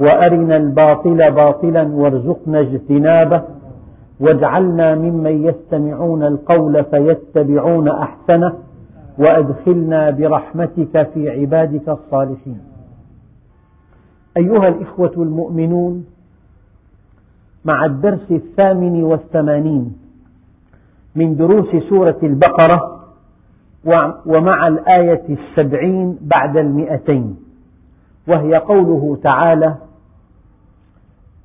وأرنا الباطل باطلا وارزقنا اجتنابه واجعلنا ممن يستمعون القول فيتبعون أحسنه وأدخلنا برحمتك في عبادك الصالحين. أيها الإخوة المؤمنون مع الدرس الثامن والثمانين من دروس سورة البقرة ومع الآية السبعين بعد المئتين وهي قوله تعالى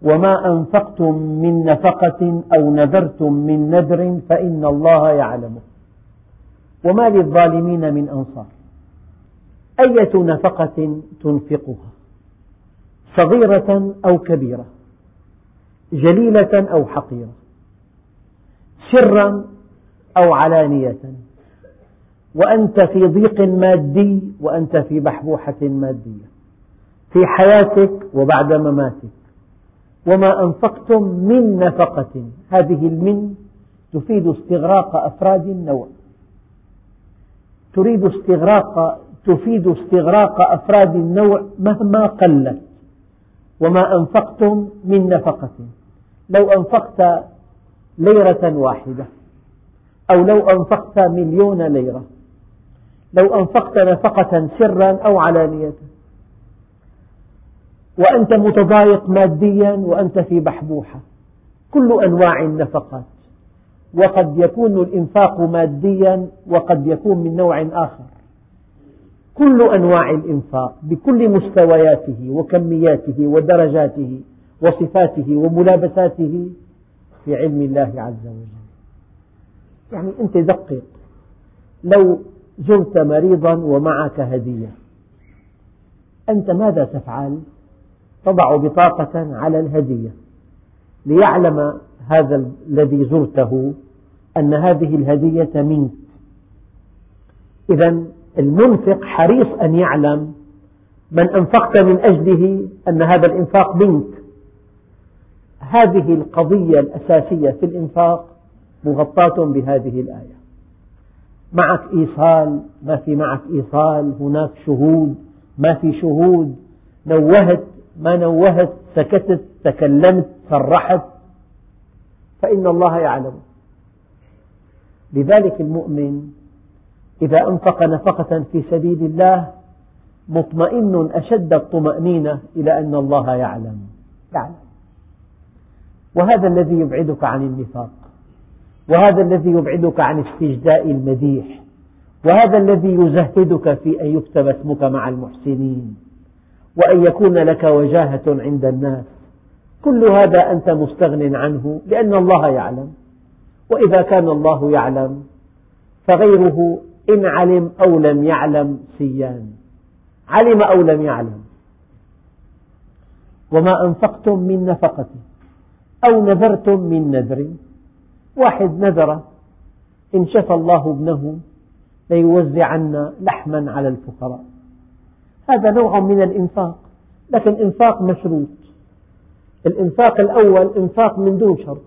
وما أنفقتم من نفقة أو نذرتم من نذر فإن الله يعلمه وما للظالمين من أنصار. أية نفقة تنفقها؟ صغيرة أو كبيرة؟ جليلة أو حقيرة؟ سرا أو علانية؟ وأنت في ضيق مادي وأنت في بحبوحة مادية. في حياتك وبعد مماتك. وما أنفقتم من نفقة. هذه المن تفيد استغراق أفراد النوع. تريد استغراق تفيد استغراق أفراد النوع مهما قلت. وما أنفقتم من نفقة. لو أنفقت ليرة واحدة أو لو أنفقت مليون ليرة لو أنفقت نفقة سرا أو علانية وأنت متضايق ماديا وأنت في بحبوحة. كل أنواع النفقات. وقد يكون الإنفاق ماديا وقد يكون من نوع آخر. كل أنواع الإنفاق بكل مستوياته وكمياته ودرجاته وصفاته وملابساته في علم الله عز وجل. يعني أنت دقق. لو زرت مريضا ومعك هدية. أنت ماذا تفعل؟ تضع بطاقة على الهدية ليعلم هذا الذي زرته أن هذه الهدية منك. إذا المنفق حريص أن يعلم من أنفقت من أجله أن هذا الإنفاق منك. هذه القضية الأساسية في الإنفاق مغطاة بهذه الآية. معك إيصال ما في معك إيصال هناك شهود ما في شهود نوهت ما نوهت سكتت تكلمت صرحت فإن الله يعلم. لذلك المؤمن إذا أنفق نفقة في سبيل الله مطمئن أشد الطمأنينة إلى أن الله يعلم. يعلم. وهذا الذي يبعدك عن النفاق وهذا الذي يبعدك عن استجداء المديح وهذا الذي يزهدك في أن يكتب اسمك مع المحسنين. وأن يكون لك وجاهة عند الناس. كل هذا أنت مستغن عنه لأن الله يعلم. وإذا كان الله يعلم فغيره إن علم أو لم يعلم سيان. علم أو لم يعلم. وما أنفقتم من نفقة أو نذرتم من نذر. واحد نذر. إن شفى الله ابنه ليوزعن لحما على الفقراء. هذا نوع من الإنفاق لكن إنفاق مشروط. الإنفاق الأول إنفاق من دون شرط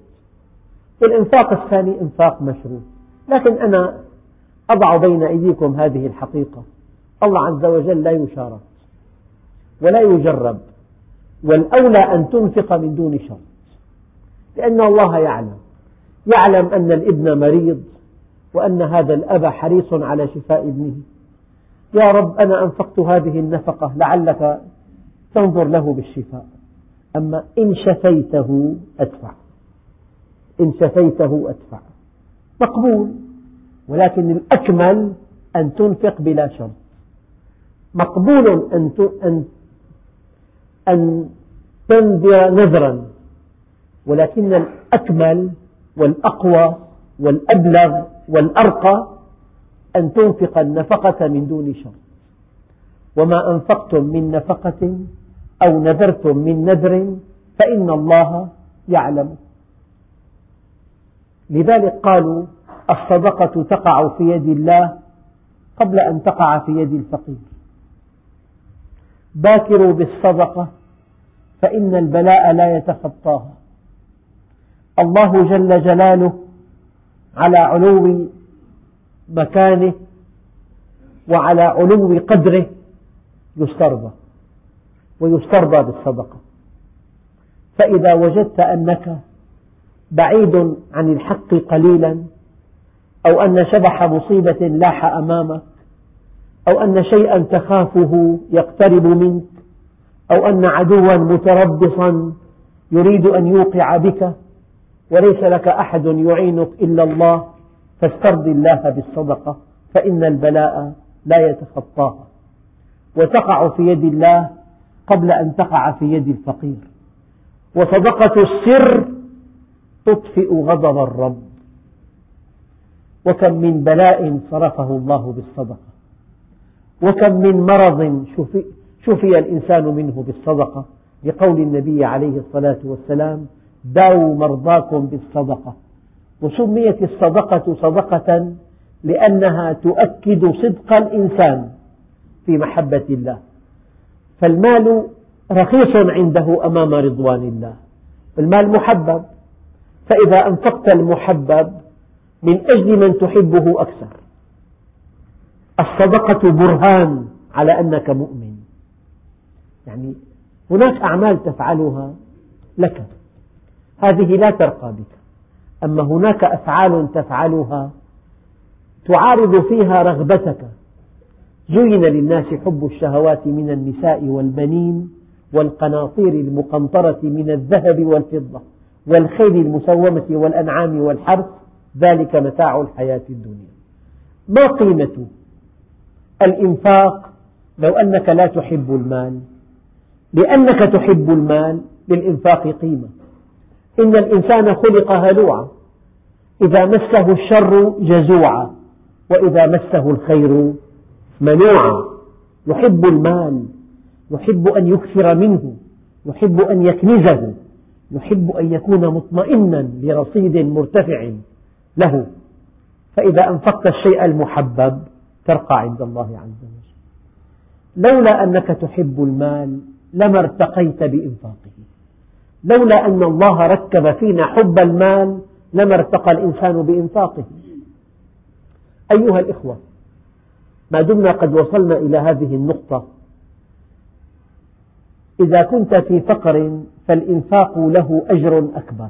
والإنفاق الثاني إنفاق مشروط. لكن أنا أضع بين أيديكم هذه الحقيقة. الله عز وجل لا يشارك ولا يجرب والأولى أن تنفق من دون شرط. لأن الله يعلم يعلم أن الإبن مريض وأن هذا الأب حريص على شفاء ابنه. يا رب أنا أنفقت هذه النفقة لعلك تنظر له بالشفاء. أما إن شفيته أدفع. إن شفيته أدفع. مقبول. ولكن الأكمل أن تنفق بلا شرط. مقبول أن أن أن تنذر نذرا. ولكن الأكمل والأقوى والأبلغ والأرقى أن تنفق النفقة من دون شرط وما أنفقتم من نفقة أو نذرتم من نذر فإن الله يعلم. لذلك قالوا الصدقة تقع في يد الله قبل أن تقع في يد الفقير. باكروا بالصدقة فإن البلاء لا يتخطاها. الله جل جلاله على علو مكانه وعلى علو قدره يسترضى ويسترضى بالصدقة. فإذا وجدت أنك بعيد عن الحق قليلا أو أن شبح مصيبة لاح أمامك أو أن شيئا تخافه يقترب منك أو أن عدوا متربصا يريد أن يوقع بك وليس لك أحد يعينك إلا الله فاسترض الله بالصدقة فإن البلاء لا يتخطاها. وتقع في يد الله قبل أن تقع في يد الفقير. وصدقة السر تطفئ غضب الرب. وكم من بلاء صرفه الله بالصدقة. وكم من مرض شفي, شفي الإنسان منه بالصدقة. لقول النبي عليه الصلاة والسلام داووا مرضاكم بالصدقة. وسميت الصدقة صدقة لأنها تؤكد صدق الإنسان في محبة الله. فالمال رخيص عنده أمام رضوان الله. المال محبب. فإذا أنفقت المحبب من أجل من تحبه أكثر. الصدقة برهان على أنك مؤمن. يعني هناك أعمال تفعلها لك. هذه لا ترقى بك. أما هناك أفعال تفعلها تعارض فيها رغبتك. زين للناس حب الشهوات من النساء والبنين والقناطير المقنطرة من الذهب والفضة والخيل المسومة والأنعام والحرث. ذلك متاع الحياة الدنيا. ما قيمة الإنفاق لو أنك لا تحب المال؟ لأنك تحب المال للإنفاق قيمة. إن الإنسان خلق هلوعا. إذا مسه الشر جزوعا. وإذا مسه الخير منوعا. يحب المال يحب أن يكثر منه يحب أن يكنزه يحب أن يكون مطمئنا لرصيد مرتفع له. فإذا أنفقت الشيء المحبب ترقى عند الله عز وجل. لولا أنك تحب المال لما ارتقيت بإنفاقه. لولا أن الله ركب فينا حب المال لما ارتقى الإنسان بإنفاقه. أيها الإخوة ما دمنا قد وصلنا إلى هذه النقطة. إذا كنت في فقر فالإنفاق له أجر أكبر.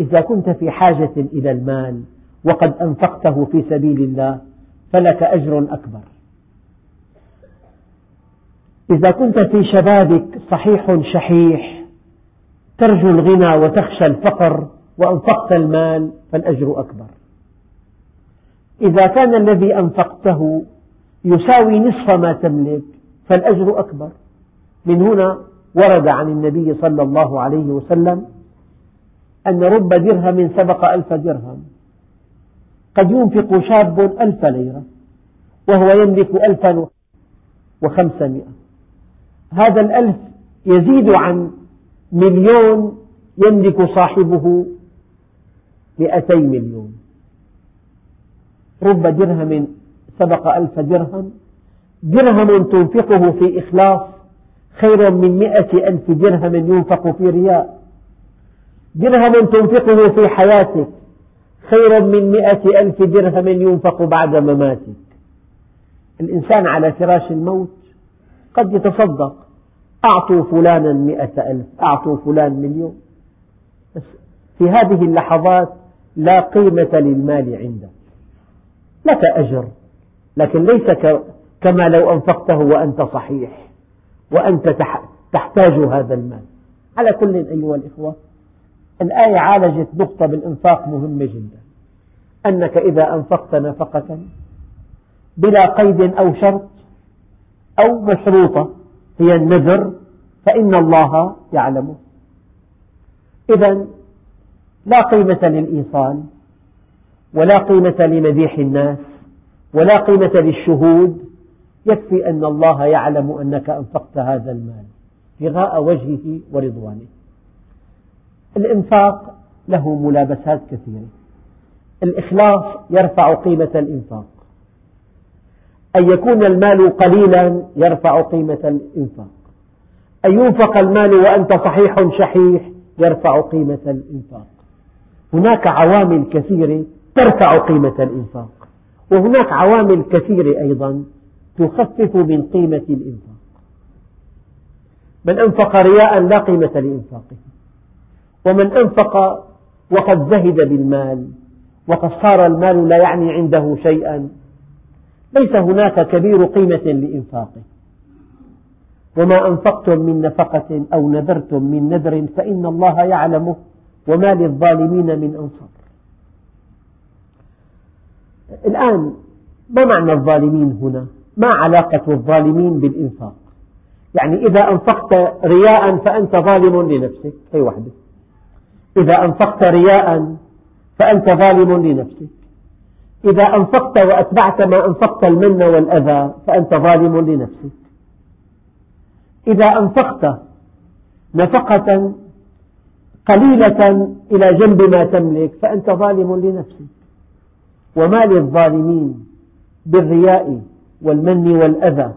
إذا كنت في حاجة إلى المال وقد أنفقته في سبيل الله فلك أجر أكبر. إذا كنت في شبابك صحيح شحيح ترجو الغنى وتخشى الفقر وأنفقت المال فالأجر أكبر. إذا كان الذي أنفقته يساوي نصف ما تملك فالأجر أكبر. من هنا ورد عن النبي صلى الله عليه وسلم أن رب درهم سبق ألف درهم. قد ينفق شاب ألف ليرة وهو يملك ألفا وخمسمائة. هذا الألف يزيد عن مليون يملك صاحبه مئتي مليون. رب درهم سبق ألف درهم. درهم تنفقه في إخلاص خير من مئة ألف درهم ينفق في رياء. درهم تنفقه في حياتك خير من مئة ألف درهم ينفق بعد مماتك. الإنسان على فراش الموت قد يتصدق. أعطوا فلانا مئة ألف أعطوا فلان مليون. بس في هذه اللحظات لا قيمة للمال عندك لك أجر لكن ليس كما لو أنفقته وأنت صحيح وأنت تحتاج هذا المال. على كل أيها الإخوة الآية عالجت نقطة بالإنفاق مهمة جدا. أنك إذا أنفقت نفقة بلا قيد أو شرط أو مشروطة هي النذر فإن الله يعلمه. إذا لا قيمة للإيصال ولا قيمة لمديح الناس ولا قيمة للشهود. يكفي أن الله يعلم أنك أنفقت هذا المال ابتغاء وجهه ورضوانه. الإنفاق له ملابسات كثيرة. الإخلاص يرفع قيمة الإنفاق. أن يكون المال قليلا يرفع قيمة الإنفاق. أن ينفق المال وأنت صحيح شحيح يرفع قيمة الإنفاق. هناك عوامل كثيرة ترفع قيمة الإنفاق. وهناك عوامل كثيرة أيضا تخفف من قيمة الإنفاق. من أنفق رياء لا قيمة لإنفاقه. ومن أنفق وقد زهد بالمال وقد صار المال لا يعني عنده شيئا ليس هناك كبير قيمة لإنفاقه. وما أنفقتم من نفقة أو نذرتم من نذر فإن الله يعلمه وما للظالمين من أنصار. الآن ما معنى الظالمين هنا؟ ما علاقة الظالمين بالإنفاق؟ يعني إذا أنفقت رياء فأنت ظالم لنفسك هي وحدة. إذا أنفقت رياء فأنت ظالم لنفسك. إذا أنفقت وأتبعت ما أنفقت المن والأذى فأنت ظالم لنفسك. إذا أنفقت نفقة قليلة إلى جنب ما تملك فأنت ظالم لنفسك. وما للظالمين بالرياء والمن والأذى.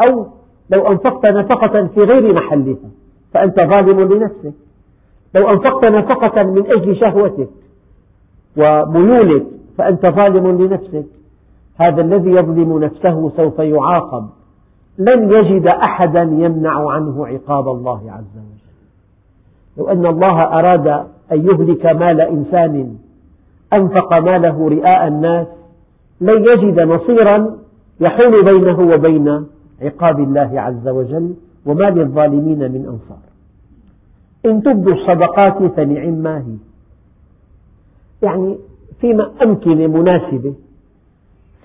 أو لو أنفقت نفقة في غير محلها فأنت ظالم لنفسك. لو أنفقت نفقة من أجل شهوتك وميولك فأنت ظالم لنفسك. هذا الذي يظلم نفسه سوف يعاقب. لن يجد أحدا يمنع عنه عقاب الله عز وجل. لو أن الله أراد أن يهلك مال إنسان أنفق ماله رئاء الناس لن يجد نصيرا يحول بينه وبين عقاب الله عز وجل وما للظالمين من أنصار. إن تبدوا الصدقات فنعم ما هي. يعني في أمكنة مناسبة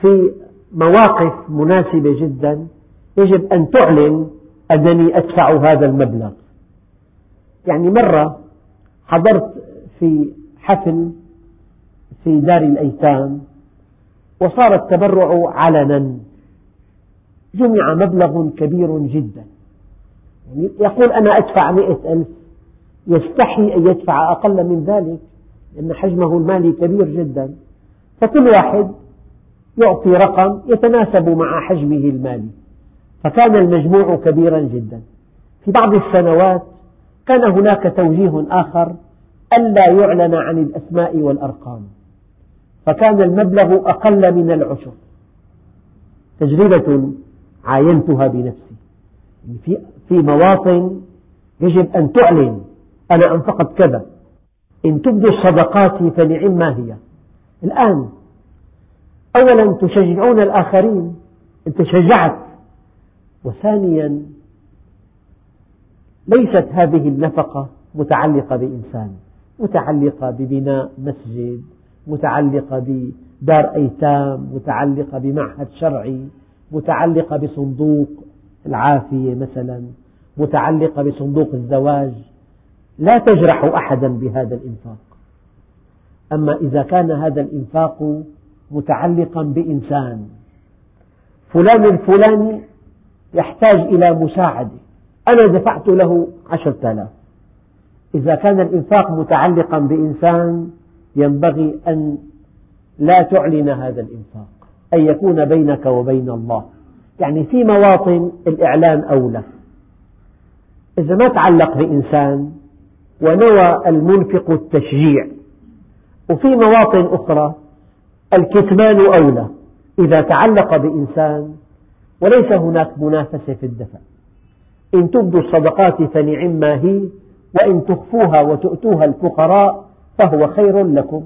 في مواقف مناسبة جدا يجب أن تعلن أنني أدفع هذا المبلغ. يعني مرة حضرت في حفل في دار الأيتام وصار التبرع علنا. جمع مبلغ كبير جدا. يعني يقول أنا أدفع مئة ألف يستحي أن يدفع أقل من ذلك. لأن حجمه المالي كبير جدا فكل واحد يعطي رقم يتناسب مع حجمه المالي. فكان المجموع كبيرا جدا. في بعض السنوات كان هناك توجيه آخر ألا يعلن عن الأسماء والأرقام. فكان المبلغ أقل من العشر. تجربة عاينتها بنفسي. في مواطن يجب أن تعلن أنا أنفقت كذا. إن تبدوا الصدقات فنعم ما هي. الآن أولا تشجعون الآخرين أنت شجعت وثانيا ليست هذه النفقة متعلقة بإنسان متعلقة ببناء مسجد متعلقة بدار أيتام متعلقة بمعهد شرعي متعلقة بصندوق العافية مثلا متعلقة بصندوق الزواج. لا تجرح أحدا بهذا الإنفاق. أما إذا كان هذا الإنفاق متعلقا بإنسان فلان الفلاني يحتاج إلى مساعدة أنا دفعت له عشرة آلاف. إذا كان الإنفاق متعلقا بإنسان ينبغي أن لا تعلن هذا الإنفاق أن يكون بينك وبين الله. يعني في مواطن الإعلان أولى. إذا ما تعلق بإنسان ونوى المنفق التشجيع. وفي مواطن أخرى الكتمان أولى إذا تعلق بإنسان وليس هناك منافسة في الدفع. إن تبدوا الصدقات فنعم ما هي وإن تخفوها وتؤتوها الفقراء فهو خير لكم.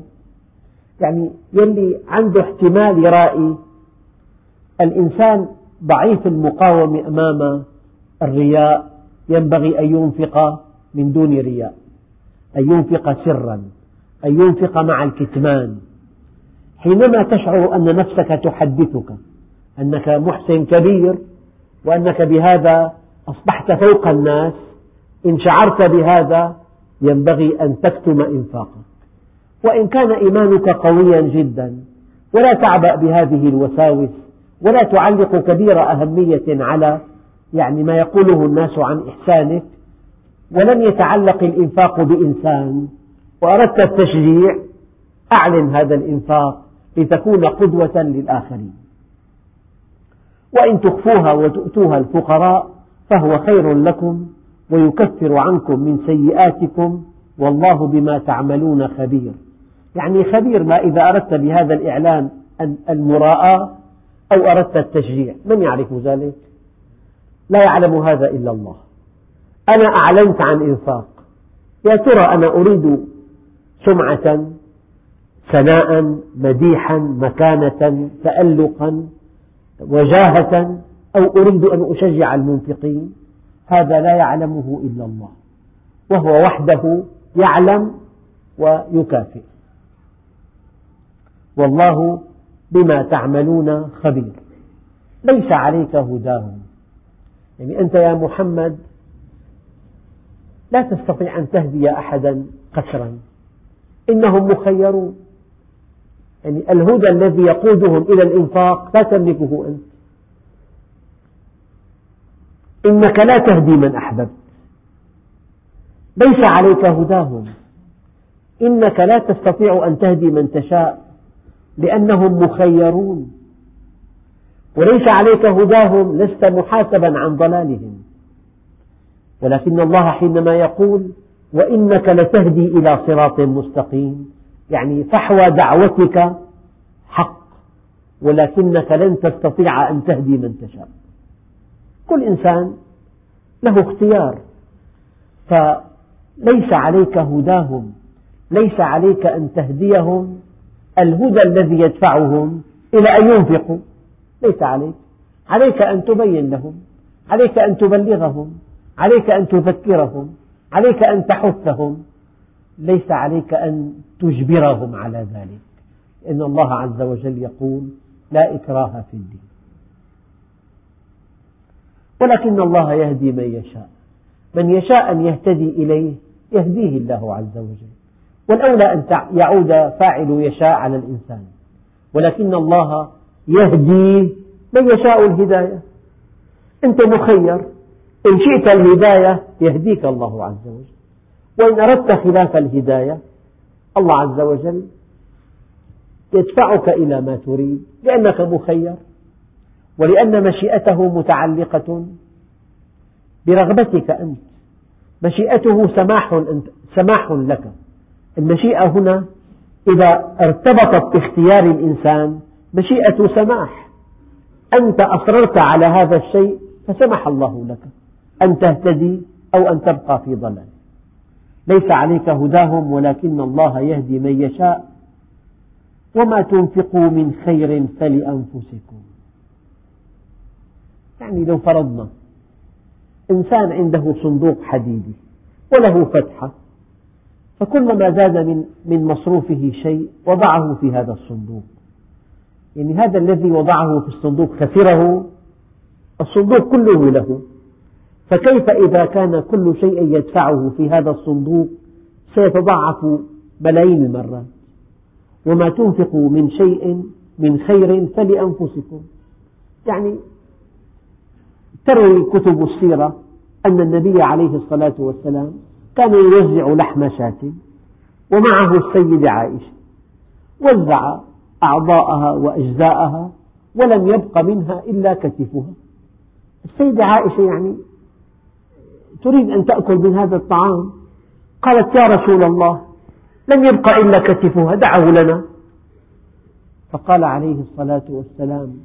يعني يلي عنده احتمال يرائي الإنسان ضعيف المقاومة أمام الرياء ينبغي أن ينفق من دون رياء. أن ينفق سرا أن ينفق مع الكتمان. حينما تشعر أن نفسك تحدثك أنك محسن كبير وأنك بهذا أصبحت فوق الناس إن شعرت بهذا ينبغي أن تكتم إنفاقك. وإن كان إيمانك قويا جدا ولا تعبأ بهذه الوساوس ولا تعلق كبير أهمية على يعني ما يقوله الناس عن إحسانك ولم يتعلق الإنفاق بإنسان وأردت التشجيع أعلن هذا الإنفاق لتكون قدوة للآخرين. وإن تخفوها وتؤتوها الفقراء فهو خير لكم ويكفر عنكم من سيئاتكم والله بما تعملون خبير. يعني خبير ما إذا أردت بهذا الإعلان المراءة أو أردت التشجيع من يعرف ذلك؟ لا يعلم هذا إلا الله. أنا أعلنت عن إنفاق. يا ترى أنا أريد سمعة ثناء مديحا مكانة تألقا وجاهة أو أريد أن أشجع المنفقين؟ هذا لا يعلمه إلا الله وهو وحده يعلم ويكافئ. والله بما تعملون خبير. ليس عليك هداهم. يعني أنت يا محمد لا تستطيع أن تهدي أحدا قسرا. إنهم مخيرون. يعني الهدى الذي يقودهم إلى الإنفاق لا تملكه أنت. إنك لا تهدي من أحببت. ليس عليك هداهم. إنك لا تستطيع أن تهدي من تشاء لأنهم مخيرون. وليس عليك هداهم لست محاسبا عن ضلالهم. ولكن الله حينما يقول وإنك لتهدي إلى صراط مستقيم يعني فحوى دعوتك حق ولكنك لن تستطيع أن تهدي من تشاء. كل إنسان له اختيار فليس عليك هداهم ليس عليك أن تهديهم الهدى الذي يدفعهم إلى أن ينفقوا ليس عليك. عليك أن تبين لهم عليك أن تبلغهم. عليك أن تذكرهم عليك أن تحثهم. ليس عليك أن تجبرهم على ذلك. إن الله عز وجل يقول لا إكراه في الدين ولكن الله يهدي من يشاء. من يشاء أن يهتدي إليه يهديه الله عز وجل. والأولى أن يعود فاعل يشاء على الإنسان. ولكن الله يهدي من يشاء الهداية. أنت مخير. إن شئت الهداية يهديك الله عز وجل. وإن أردت خلاف الهداية الله عز وجل يدفعك إلى ما تريد لأنك مخير ولأن مشيئته متعلقة برغبتك أنت. مشيئته سماح, سماح لك. المشيئة هنا إذا ارتبطت باختيار الإنسان مشيئة سماح. أنت أصررت على هذا الشيء فسمح الله لك. أن تهتدي أو أن تبقى في ضلال. ليس عليك هداهم ولكن الله يهدي من يشاء. وما تنفقوا من خير فلأنفسكم. يعني لو فرضنا إنسان عنده صندوق حديدي وله فتحة فكلما زاد من من مصروفه شيء وضعه في هذا الصندوق. يعني هذا الذي وضعه في الصندوق خسره الصندوق كله له. فكيف إذا كان كل شيء يدفعه في هذا الصندوق سيتضاعف ملايين المرات؟ وما تنفقوا من شيء من خير فلأنفسكم. يعني تروي كتب السيرة أن النبي عليه الصلاة والسلام كان يوزع لحم شاة ومعه السيدة عائشة وزع أعضاءها وأجزاءها ولم يبق منها إلا كتفها. السيدة عائشة يعني تريد أن تأكل من هذا الطعام؟ قالت يا رسول الله لم يبق إلا كتفها دعه لنا. فقال عليه الصلاة والسلام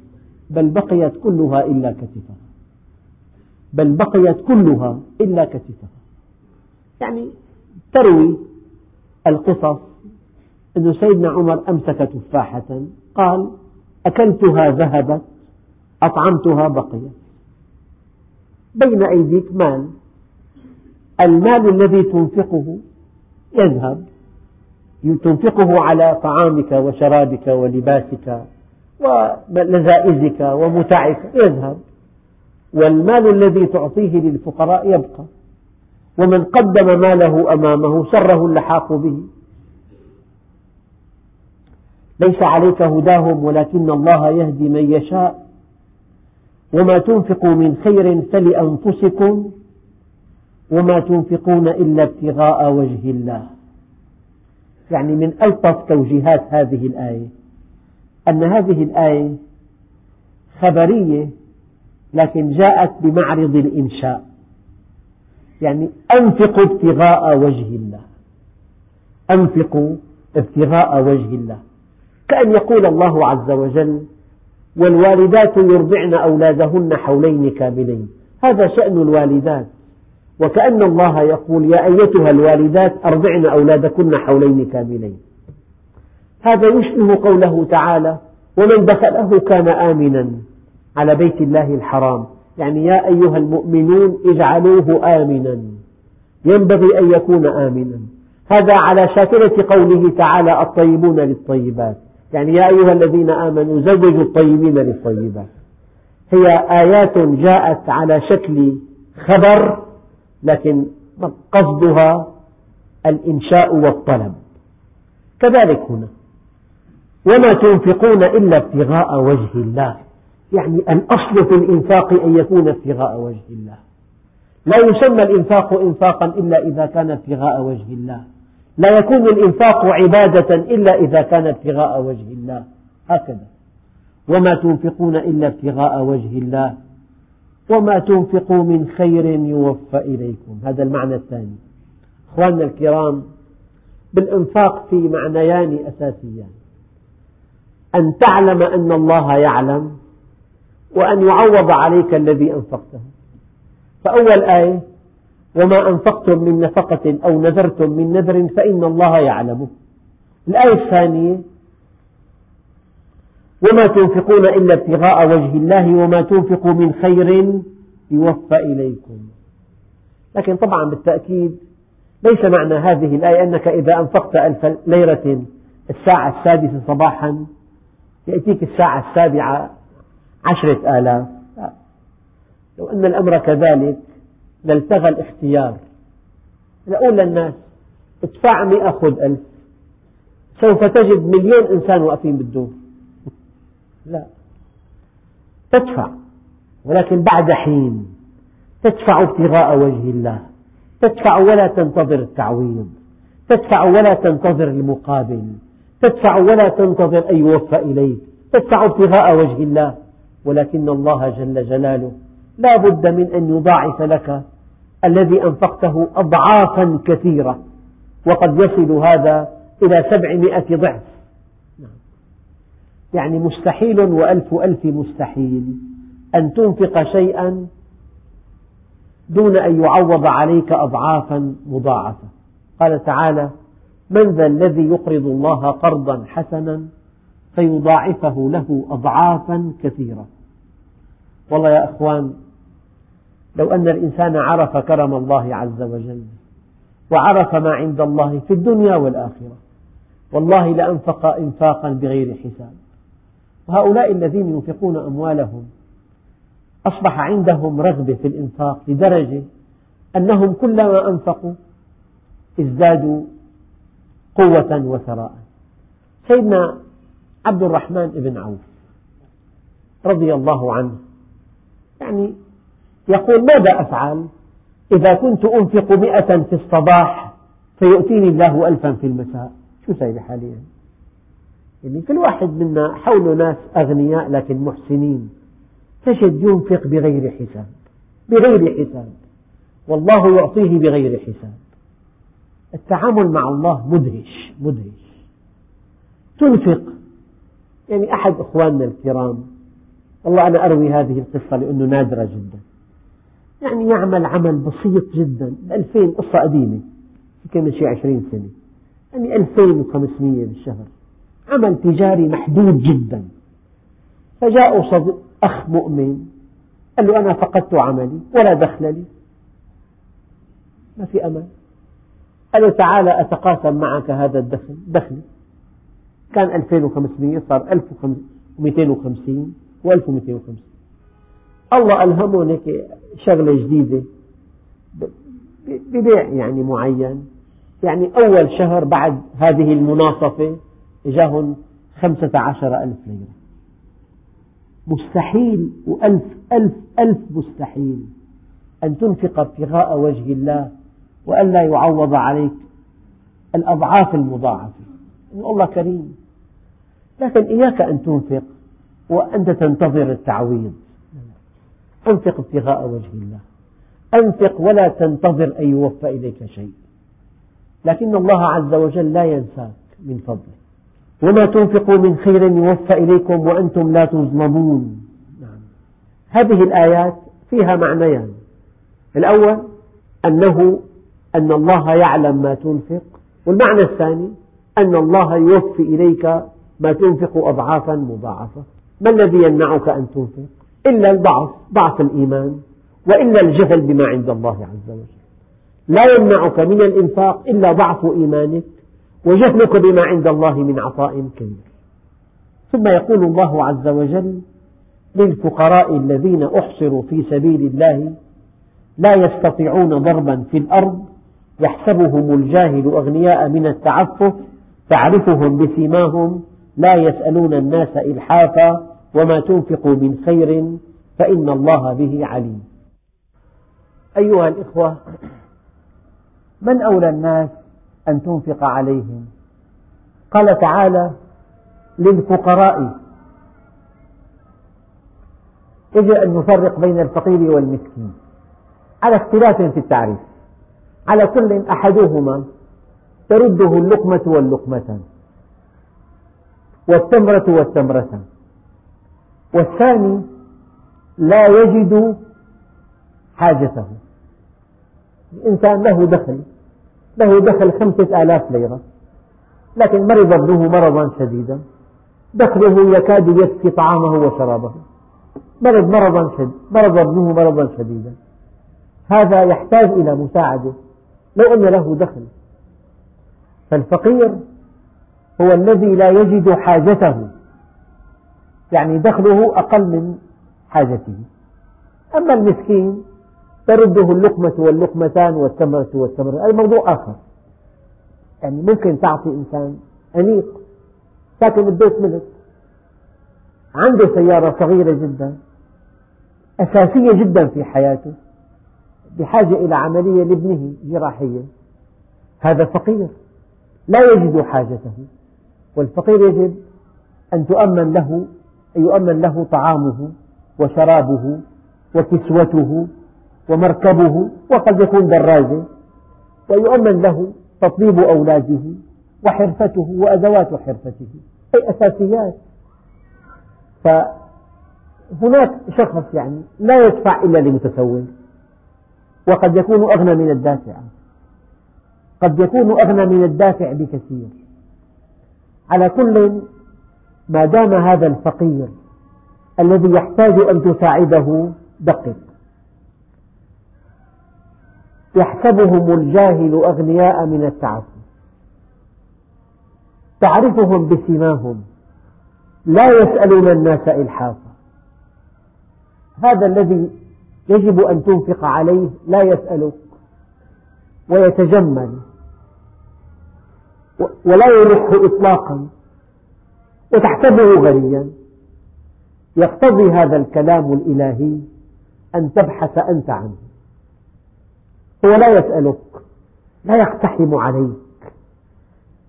بل بقيت كلها إلا كتفها بل بقيت كلها إلا كتفها. يعني تروي القصص. أن سيدنا عمر أمسك تفاحة قال أكلتها ذهبت أطعمتها بقيت بين أيديك مال. المال الذي تنفقه يذهب. تنفقه على طعامك وشرابك ولباسك ولذائذك ومتعك يذهب. والمال الذي تعطيه للفقراء يبقى. ومن قدم ماله أمامه سره اللحاق به. ليس عليك هداهم ولكن الله يهدي من يشاء. وما تنفقوا من خير فلأنفسكم وما تنفقون إلا ابتغاء وجه الله. يعني من ألطف توجيهات هذه الآية أن هذه الآية خبرية لكن جاءت بمعرض الإنشاء. يعني أنفقوا ابتغاء وجه الله. أنفقوا ابتغاء وجه الله. كأن يقول الله عز وجل والوالدات يرضعن أولادهن حولين كاملين. هذا شأن الوالدات. وكأن الله يقول يا أيتها الوالدات أرضعن أولادكن حولين كاملين. هذا يشبه قوله تعالى ومن دخله كان آمنا على بيت الله الحرام. يعني يا أيها المؤمنون اجعلوه آمنا. ينبغي أن يكون آمنا. هذا على شاكلة قوله تعالى الطيبون للطيبات. يعني يا أيها الذين آمنوا زوجوا الطيبين للطيبات. هي آيات جاءت على شكل خبر لكن قصدها الإنشاء والطلب. كذلك هنا. وما تنفقون إلا ابتغاء وجه الله. يعني الأصل في الإنفاق أن يكون ابتغاء وجه الله. لا يسمى الإنفاق إنفاقا إلا إذا كان ابتغاء وجه الله. لا يكون الإنفاق عبادة إلا إذا كان ابتغاء وجه الله. هكذا. وما تنفقون إلا ابتغاء وجه الله. وما تنفقوا من خير يوفى إليكم. هذا المعنى الثاني. أخواننا الكرام بالإنفاق في معنيان أساسيان. أن تعلم أن الله يعلم وأن يعوض عليك الذي أنفقته. فأول آية وما أنفقتم من نفقة أو نذرتم من نذر فإن الله يعلمه. الآية الثانية وما تنفقون إلا ابتغاء وجه الله وما تنفقوا من خير يوفى إليكم. لكن طبعا بالتأكيد ليس معنى هذه الآية أنك إذا أنفقت ألف ليرة الساعة السادسة صباحا يأتيك الساعة السابعة عشرة آلاف. لا. لو أن الأمر كذلك لالتغى الاختيار. نقول للناس ادفع مئة خذ ألف. سوف تجد مليون إنسان واقفين بالدور. لا. تدفع. ولكن بعد حين تدفع ابتغاء وجه الله. تدفع ولا تنتظر التعويض. تدفع ولا تنتظر المقابل. تدفع ولا تنتظر أن يوفى إليك. تدفع ابتغاء وجه الله. ولكن الله جل جلاله لا بد من أن يضاعف لك الذي أنفقته أضعافا كثيرة. وقد يصل هذا إلى سبعمائة ضعف. يعني مستحيل وألف ألف مستحيل. أن تنفق شيئا دون أن يعوض عليك أضعافا مضاعفة. قال تعالى من ذا الذي يقرض الله قرضا حسنا فيضاعفه له أضعافا كثيرة. والله يا أخوان لو أن الإنسان عرف كرم الله عز وجل وعرف ما عند الله في الدنيا والآخرة والله لأنفق إنفاقا بغير حساب. وهؤلاء الذين ينفقون أموالهم أصبح عندهم رغبة في الإنفاق لدرجة أنهم كلما أنفقوا ازدادوا قوة وثراء. سيدنا عبد الرحمن بن عوف رضي الله عنه يعني يقول ماذا أفعل؟ إذا كنت أنفق مئة في الصباح فيؤتيني الله ألفا في المساء. شو ساوي بحالي يعني؟, يعني كل واحد منا حوله ناس أغنياء لكن محسنين. تجد ينفق بغير حساب. بغير حساب. والله يعطيه بغير حساب. التعامل مع الله مدهش مدهش. تنفق. يعني أحد إخواننا الكرام والله أنا أروي هذه القصة لأنه نادرة جدا. يعني يعمل عمل بسيط جدا ألفين قصة قديمة يمكن من شيء؟ عشرين سنة. يعني ألفين وخمسمية بالشهر. عمل تجاري محدود جدا. فجاء صديق أخ مؤمن قال له أنا فقدت عملي ولا دخل لي. ما في أمل. قال له تعال أتقاسم معك هذا الدخل. دخلي كان 2500 صار 1250 و1250 الله ألهمهم هيك شغلة جديدة. ببيع يعني معين. يعني أول شهر بعد هذه المناصفة جاهم خمسة عشر ألف ليرة. مستحيل وألف ألف ألف مستحيل أن تنفق ابتغاء وجه الله وألا يعوض عليك الأضعاف المضاعفة. الله كريم. لكن إياك أن تنفق وأنت تنتظر التعويض. أنفق ابتغاء وجه الله. أنفق ولا تنتظر أن يوفى إليك شيء. لكن الله عز وجل لا ينساك من فضله. وما تنفقوا من خير يوفى إليكم وأنتم لا تظلمون. هذه الآيات فيها معنيان. الأول أنه أن الله يعلم ما تنفق والمعنى الثاني أن الله يوفي إليك ما تنفق أضعافا مضاعفة. ما الذي يمنعك أن تنفق؟ إلا الضعف ضعف الإيمان وإلا الجهل بما عند الله عز وجل. لا يمنعك من الإنفاق إلا ضعف إيمانك. وجهلك بما عند الله من عطاء كبير. ثم يقول الله عز وجل للفقراء الذين أحصروا في سبيل الله لا يستطيعون ضربا في الأرض يحسبهم الجاهل أغنياء من التعفف تعرفهم بسيماهم لا يسألون الناس إلحافا وما تنفقوا من خير فإن الله به عليم. أيها الإخوة من أولى الناس أن تنفق عليهم. قال تعالى للفقراء. يجب أن نفرق بين الفقير والمسكين؟ على اختلاف في التعريف. على كل أحدهما ترده اللقمة واللقمتان والتمرة والتمرتان والثاني لا يجد حاجته. الإنسان له دخل. له دخل خمسة آلاف ليرة. لكن مرض ابنه مرضا شديدا. دخله يكاد يكفي طعامه وشرابه. مرض مرضا شديدا مرض ابنه مرضا شديدا. هذا يحتاج إلى مساعدة. لو أن له دخل. فالفقير هو الذي لا يجد حاجته. يعني دخله أقل من حاجته. أما المسكين ترده اللقمة واللقمتان والتمرة والتمرة هذا موضوع آخر. يعني ممكن تعطي إنسان أنيق ساكن ببيت ملك عنده سيارة صغيرة جدا أساسية جدا في حياته بحاجة إلى عملية لابنه جراحية هذا فقير لا يجد حاجته والفقير يجب أن تؤمن له يؤمن له طعامه وشرابه وكسوته ومركبه وقد يكون دراجة ويؤمن له تطبيب أولاده وحرفته وأدوات حرفته أي أساسيات. فهناك شخص يعني لا يدفع إلا لمتسول وقد يكون أغنى من الدافع. قد يكون أغنى من الدافع بكثير. على كل ما دام هذا الفقير الذي يحتاج أن تساعده دقق. يحسبهم الجاهل أغنياء من التعفف تعرفهم بسماهم. لا يسألون الناس إلحافا. هذا الذي يجب أن تنفق عليه لا يسألك ويتجمل ولا يلح إطلاقا وتحسبه غنيا. يقتضي هذا الكلام الإلهي أن تبحث أنت عنه. هو لا يسألك لا يقتحم عليك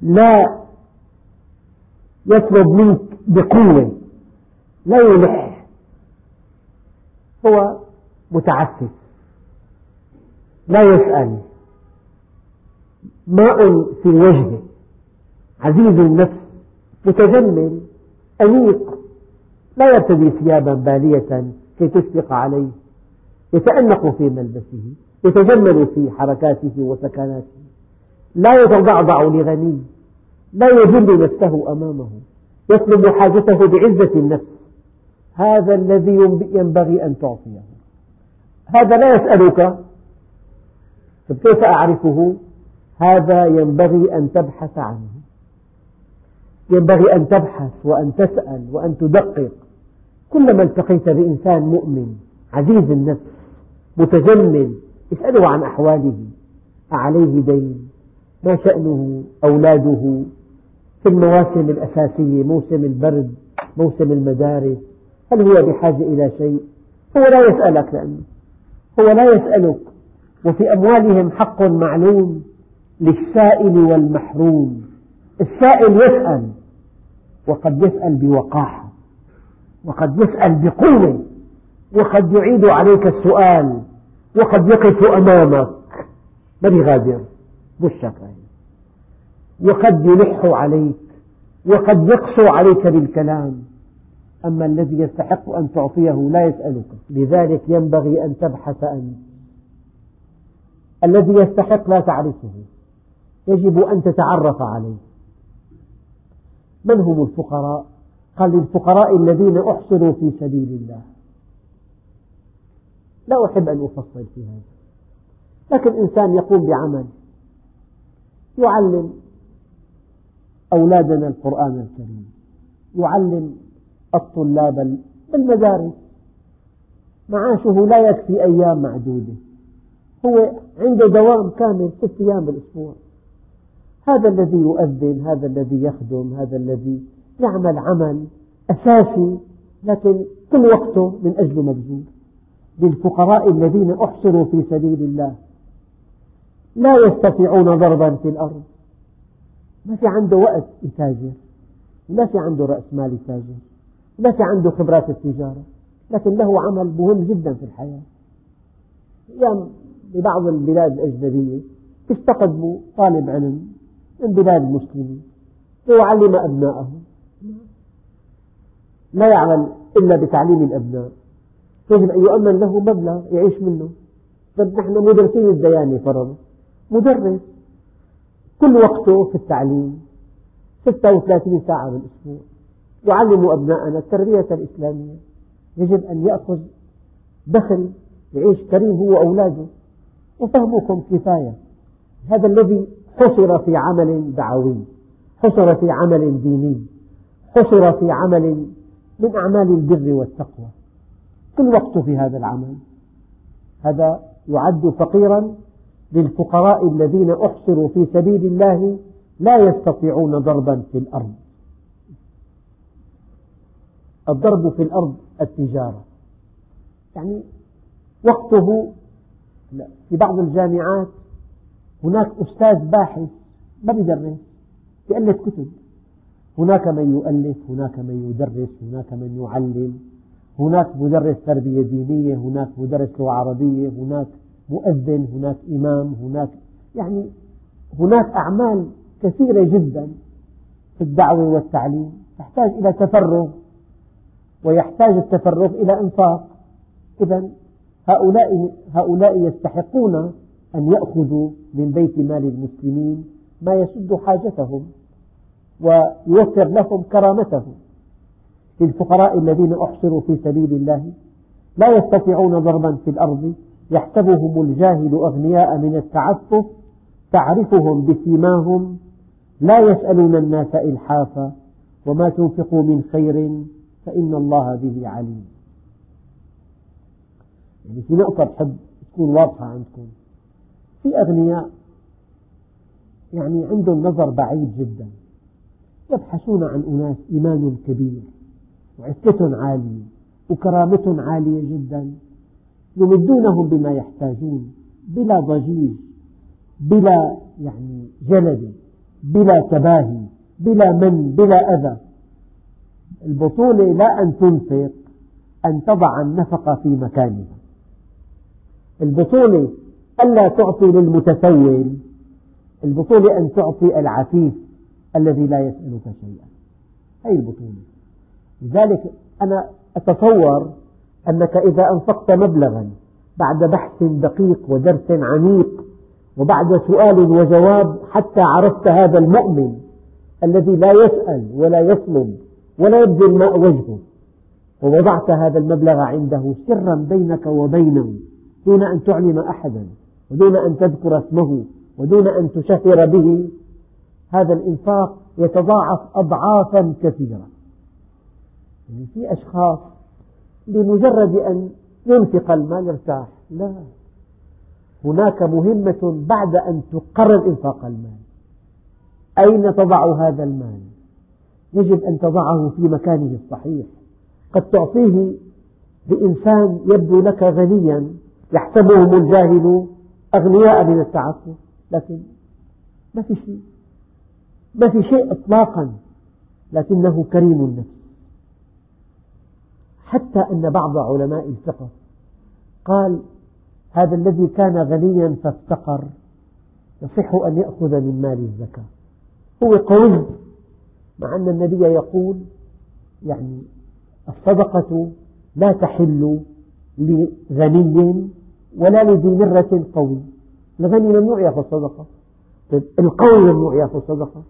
لا يطلب منك بقوة لا يلح. هو متعفف لا يسأل. ماء في وجهه عزيز النفس متجمل أنيق لا يرتدي ثيابا بالية كي تشفق عليه يتأنق في ملبسه. يتجمل في حركاته وسكناته. لا يتضعضع لغني. لا يذل نفسه أمامه. يطلب حاجته بعزة النفس. هذا الذي ينبغي أن تعطيه. هذا لا يسألك. كيف أعرفه؟ هذا ينبغي أن تبحث عنه. ينبغي أن تبحث وأن تسأل وأن تدقق. كلما التقيت بإنسان مؤمن عزيز النفس متجمل اسأله عن أحواله أعليه دين ما شأنه أولاده في المواسم الأساسية موسم البرد موسم المدارس هل هو بحاجة إلى شيء؟ هو لا يسألك لأنه هو لا يسألك وفي أموالهم حق معلوم للسائل والمحروم السائل يسأل وقد يسأل بوقاحة وقد يسأل بقوة وقد يعيد عليك السؤال وقد يقف أمامك. ما بيغادر بشك وقد يلح عليك وقد يقسو عليك بالكلام. أما الذي يستحق أن تعطيه لا يسألك. لذلك ينبغي أن تبحث أنت. الذي يستحق لا تعرفه. يجب أن تتعرف عليه. من هم الفقراء؟ قال للفقراء الذين أحصروا في سبيل الله. لا أحب أن أفصل في هذا. لكن إنسان يقوم بعمل يعلم أولادنا القرآن الكريم يعلم الطلاب بالمدارس معاشه لا يكفي أيام معدودة. هو عنده دوام كامل ست أيام بالأسبوع. هذا الذي يؤذن هذا الذي يخدم هذا الذي يعمل عمل أساسي لكن كل وقته من أجله مبذول للفقراء الذين أحصروا في سبيل الله. لا يستطيعون ضربا في الأرض. ما في عنده وقت يتاجر. ولا في عنده رأس مال يتاجر. ولا في عنده خبرات التجارة. لكن له عمل مهم جدا في الحياة. يعني ببعض البلاد الأجنبية يستقدموا طالب علم من بلاد المسلمين ليعلم أبناءه لا يعمل إلا بتعليم الأبناء. يجب أن يؤمن له مبلغ يعيش منه. طيب نحن مدرسين الديانة فرضا مدرس. كل وقته في التعليم. 36 ساعة بالأسبوع يعلم أبناءنا التربية الإسلامية. يجب أن يأخذ دخل يعيش كريم هو وأولاده. وفهمكم كفاية. هذا الذي حصر في عمل دعوي. حصر في عمل ديني. حصر في عمل من أعمال البر والتقوى. كل وقته في هذا العمل. هذا يعد فقيرا للفقراء الذين أحصروا في سبيل الله لا يستطيعون ضربا في الأرض. الضرب في الأرض التجارة. يعني وقته في بعض الجامعات هناك أستاذ باحث ما بيدرس؟ بيألف كتب. هناك من يؤلف هناك من يدرس هناك من يعلم. هناك مدرس تربية دينية هناك مدرس لغة عربية هناك مؤذن هناك إمام هناك يعني هناك أعمال كثيرة جدا في الدعوة والتعليم. تحتاج إلى تفرغ ويحتاج التفرغ إلى إنفاق. إذا هؤلاء هؤلاء يستحقون أن يأخذوا من بيت مال المسلمين ما يسد حاجتهم ويوفر لهم كرامتهم. للفقراء الذين أحصروا في سبيل الله. لا يستطيعون ضربا في الأرض. يحسبهم الجاهل أغنياء من التعفف. تعرفهم بسيماهم. لا يسألون الناس إلحافا. وما تنفقوا من خير فإن الله به عليم. يعني في نقطة بحب تكون واضحة عندكم. في أغنياء يعني عندهم نظر بعيد جدا. يبحثون عن أناس إيمان كبير. وعفتهم عالية وكرامتهم عالية جدا. يمدونهم بما يحتاجون بلا ضجيج بلا يعني جلد بلا تباهي بلا من بلا أذى. البطولة لا أن تنفق أن تضع النفقة في مكانها. البطولة ألا تعطي للمتسول البطولة أن تعطي العفيف الذي لا يسألك شيئا. هذه البطولة. لذلك أنا أتصور أنك إذا أنفقت مبلغا بعد بحث دقيق ودرس عميق وبعد سؤال وجواب حتى عرفت هذا المؤمن الذي لا يسأل ولا يطلب ولا يبذل ماء وجهه ووضعت هذا المبلغ عنده سرا بينك وبينه دون أن تعلم أحدا ودون أن تذكر اسمه ودون أن تشهر به هذا الإنفاق يتضاعف أضعافا كثيرة يعني في أشخاص بمجرد أن ينفق المال يرتاح. لا. هناك مهمة بعد أن تقرر إنفاق المال. أين تضع هذا المال؟ يجب أن تضعه في مكانه الصحيح. قد تعطيه لإنسان يبدو لك غنيا يحسبهم الجاهل أغنياء من التعفف لكن ما في شيء. ما في شيء إطلاقا. لكنه كريم النفس. حتى أن بعض علماء الفقه قال هذا الذي كان غنيا فافتقر يصح أن يأخذ من مال الزكاة. هو قوي مع أن النبي يقول يعني الصدقة لا تحل لغني ولا لذي مرة قوي. الغني ممنوع يأخذ صدقة طيب القوي ممنوع يأخذ صدقة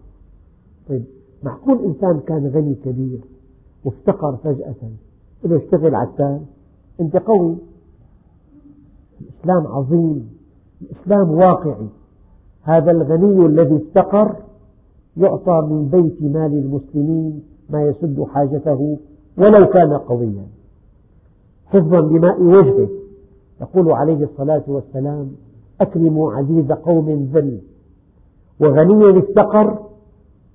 طيب معقول إنسان كان غني كبير وافتقر فجأة؟ له اشتغل عتال أنت قوي. الإسلام عظيم. الإسلام واقعي. هذا الغني الذي افتقر يعطى من بيت مال المسلمين ما يسد حاجته ولو كان قويا. حفظا لماء وجهه. يقول عليه الصلاة والسلام أكرموا عزيز قوم ذل. وغنيا افتقر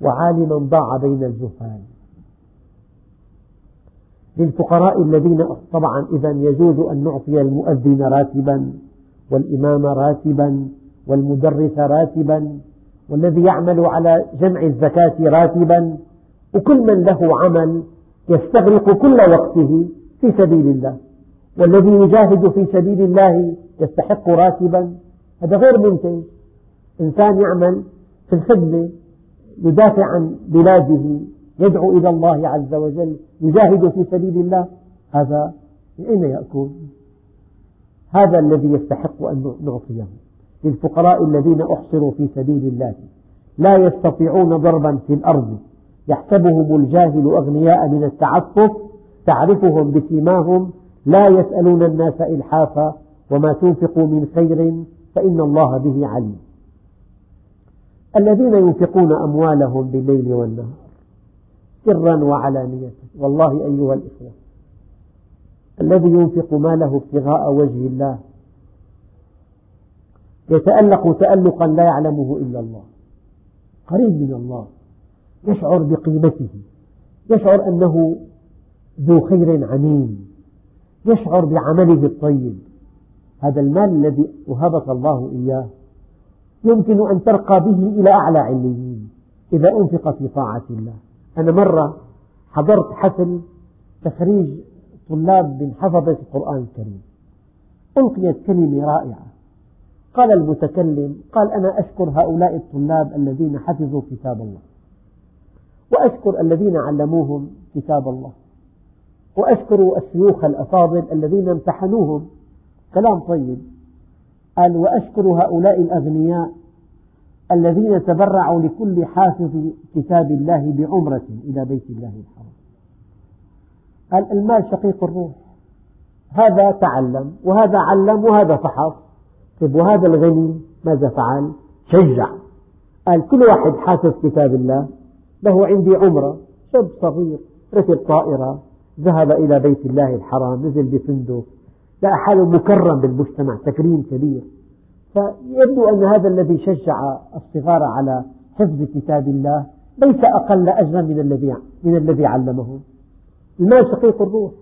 وعالما ضاع بين الجهال للفقراء الذين طبعا إذا يجوز أن نعطي المؤذن راتبا والإمام راتبا والمدرس راتبا والذي يعمل على جمع الزكاة راتبا وكل من له عمل يستغرق كل وقته في سبيل الله. والذي يجاهد في سبيل الله يستحق راتبا. هذا غير منتج إنسان يعمل في الخدمة يدافع عن بلاده يدعو إلى الله عز وجل يجاهد في سبيل الله. هذا من أين يأكل؟ هذا الذي يستحق أن نعطيه. للفقراء الذين أحصروا في سبيل الله. لا يستطيعون ضربا في الأرض. يحسبهم الجاهل أغنياء من التعفف. تعرفهم بسيماهم. لا يسألون الناس إلحافا. وما تنفقوا من خير فإن الله به عليم. الذين ينفقون أموالهم بالليل والنهار. سرا وعلانية. والله أيها الإخوة الذي ينفق ماله ابتغاء وجه الله يتألق تألقا لا يعلمه إلا الله قريب من الله يشعر بقيمته يشعر أنه ذو خير عميم يشعر بعمله الطيب. هذا المال الذي وهبك الله إياه يمكن أن ترقى به إلى أعلى عليين إذا أنفق في طاعة الله. أنا مرة حضرت حفل تخريج طلاب من حفظة القرآن الكريم. ألقيت كلمة رائعة. قال المتكلم قال أنا أشكر هؤلاء الطلاب الذين حفظوا كتاب الله. وأشكر الذين علموهم كتاب الله. وأشكر الشيوخ الأفاضل الذين امتحنوهم. كلام طيب. قال وأشكر هؤلاء الأغنياء الذين تبرعوا لكل حافظ كتاب الله بعمرة إلى بيت الله الحرام. قال المال شقيق الروح. هذا تعلم وهذا علم وهذا فحص. طيب وهذا الغني ماذا فعل؟ شجع. قال كل واحد حافظ كتاب الله له عندي عمرة شاب صغير ركب طائرة ذهب إلى بيت الله الحرام نزل بفندق لقى حاله مكرم بالمجتمع تكريم كبير. فيبدو أن هذا الذي شجع الصغار على حفظ كتاب الله ليس أقل أجرا من الذي من الذي علمهم. المال شقيق الروح.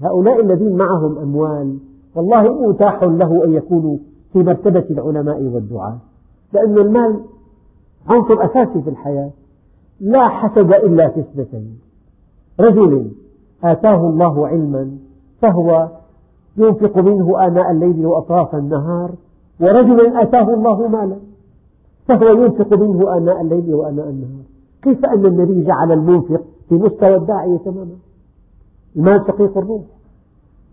هؤلاء الذين معهم أموال والله متاح له أن يكونوا في مرتبة العلماء والدعاة. لأن المال عنصر أساسي في الحياة. لا حسد إلا في اثنتين. رجل آتاه الله علما فهو ينفق منه آناء الليل وأطراف النهار ورجل آتاه الله مالا فهو ينفق منه آناء الليل وآناء النهار. كيف أن النبي جعل المنفق في مستوى الداعية تماما؟ المال شقيق الروح.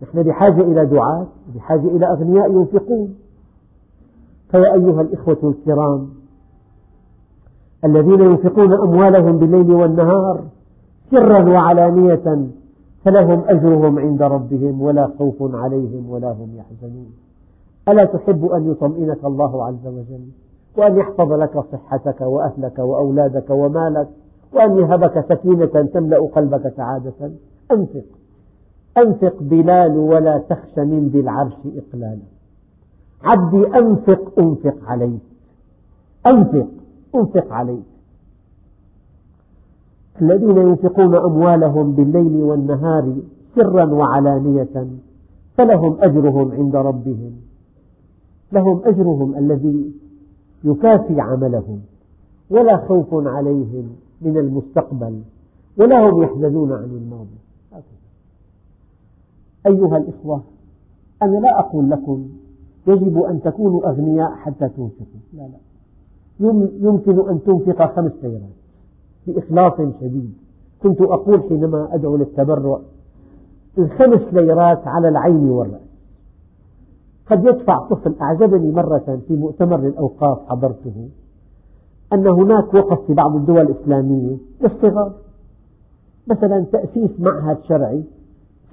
نحن بحاجة إلى دعاة بحاجة إلى أغنياء ينفقون. فيا أيها الإخوة الكرام الذين ينفقون أموالهم بالليل والنهار سرا وعلانية فلهم أجرهم عند ربهم ولا خوف عليهم ولا هم يحزنون. ألا تحب أن يطمئنك الله عز وجل؟ وأن يحفظ لك صحتك وأهلك وأولادك ومالك؟ وأن يهبك سكينة تملأ قلبك سعادة؟ أنفق. أنفق بلال ولا تخش من ذي العرش إقلالا. عبدي أنفق أنفق عليك. أنفق أنفق عليك. الذين ينفقون أموالهم بالليل والنهار سرا وعلانية فلهم أجرهم عند ربهم. لهم أجرهم الذي يكافي عملهم ولا خوف عليهم من المستقبل ولا هم يحزنون عن الماضي. أيها الإخوة أنا لا أقول لكم يجب أن تكونوا أغنياء حتى تنفقوا. لا لا. يمكن أن تنفق خمس ليرات بإخلاص شديد. كنت أقول حينما أدعو للتبرع الخمس ليرات على العين والرأس. قد يدفع طفل أعجبني مرة في مؤتمر للأوقاف حضرته أن هناك وقف في بعض الدول الإسلامية للصغار. مثلا تأسيس معهد شرعي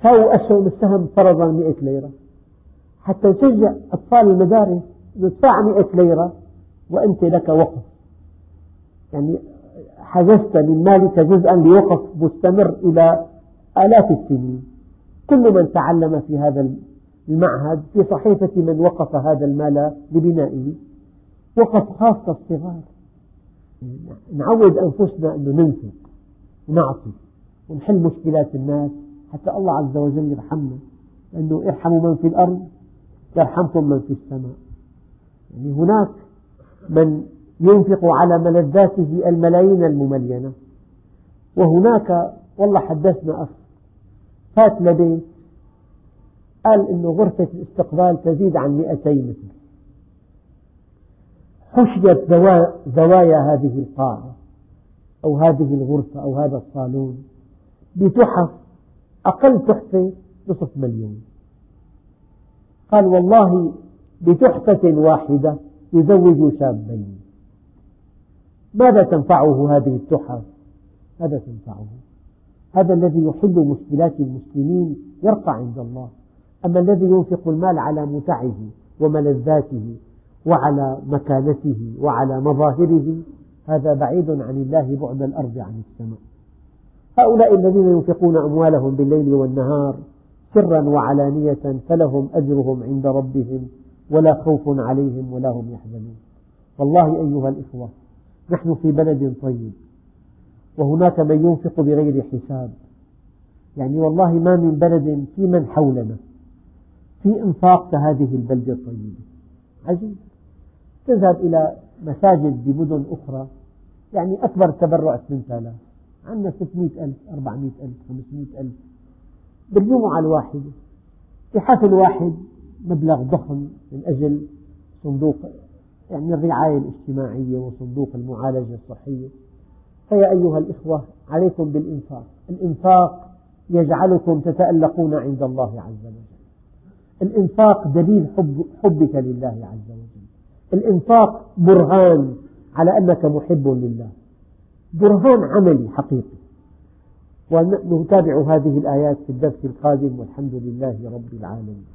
ساووا أسهم السهم فرضا 100 ليرة. حتى نشجع أطفال المدارس ندفع 100 ليرة وأنت لك وقف. يعني حجزت من مالك جزءا لوقف مستمر إلى آلاف السنين. كل من تعلم في هذا المعهد في صحيفة من وقف هذا المال لبنائه. وقف خاص للصغار نعود أنفسنا أن ننفق ونعطي ونحل مشكلات الناس حتى الله عز وجل يرحمنا. لأنه ارحموا من في الأرض يرحمكم من في السماء. يعني هناك من ينفق على ملذاته الملايين المملينة. وهناك والله حدثنا أخ فات لبيت قال إنه غرفة الاستقبال تزيد عن 200 متر. حشيت زوايا هذه القاعة أو هذه الغرفة أو هذا الصالون بتحف أقل تحفة نصف مليون. قال والله بتحفة واحدة يزوج شابين. ماذا تنفعه هذه التحف؟ ماذا تنفعه؟ هذا الذي يحل مشكلات المسلمين يرقى عند الله. أما الذي ينفق المال على متعه وملذاته وعلى مكانته وعلى مظاهره هذا بعيد عن الله بعد الأرض عن السماء. هؤلاء الذين ينفقون أموالهم بالليل والنهار سرا وعلانية فلهم أجرهم عند ربهم ولا خوف عليهم ولا هم يحزنون. والله أيها الإخوة نحن في بلد طيب وهناك من ينفق بغير حساب. يعني والله ما من بلد في من حولنا. في إنفاق كهذه البلدة الطيبة. عجيب. تذهب إلى مساجد بمدن أخرى. يعني أكبر تبرع 8000 عندنا 600 ألف 400 ألف 500 ألف. بالجمعة الواحدة. في حفل واحد مبلغ ضخم من أجل صندوق يعني الرعاية الاجتماعية وصندوق المعالجة الصحية. فيا أيها الإخوة عليكم بالإنفاق. الإنفاق يجعلكم تتألقون عند الله عز وجل. الإنفاق دليل حب حبك لله عز وجل. الإنفاق برهان على أنك محب لله. برهان عملي حقيقي. ونتابع هذه الآيات في الدرس القادم والحمد لله رب العالمين.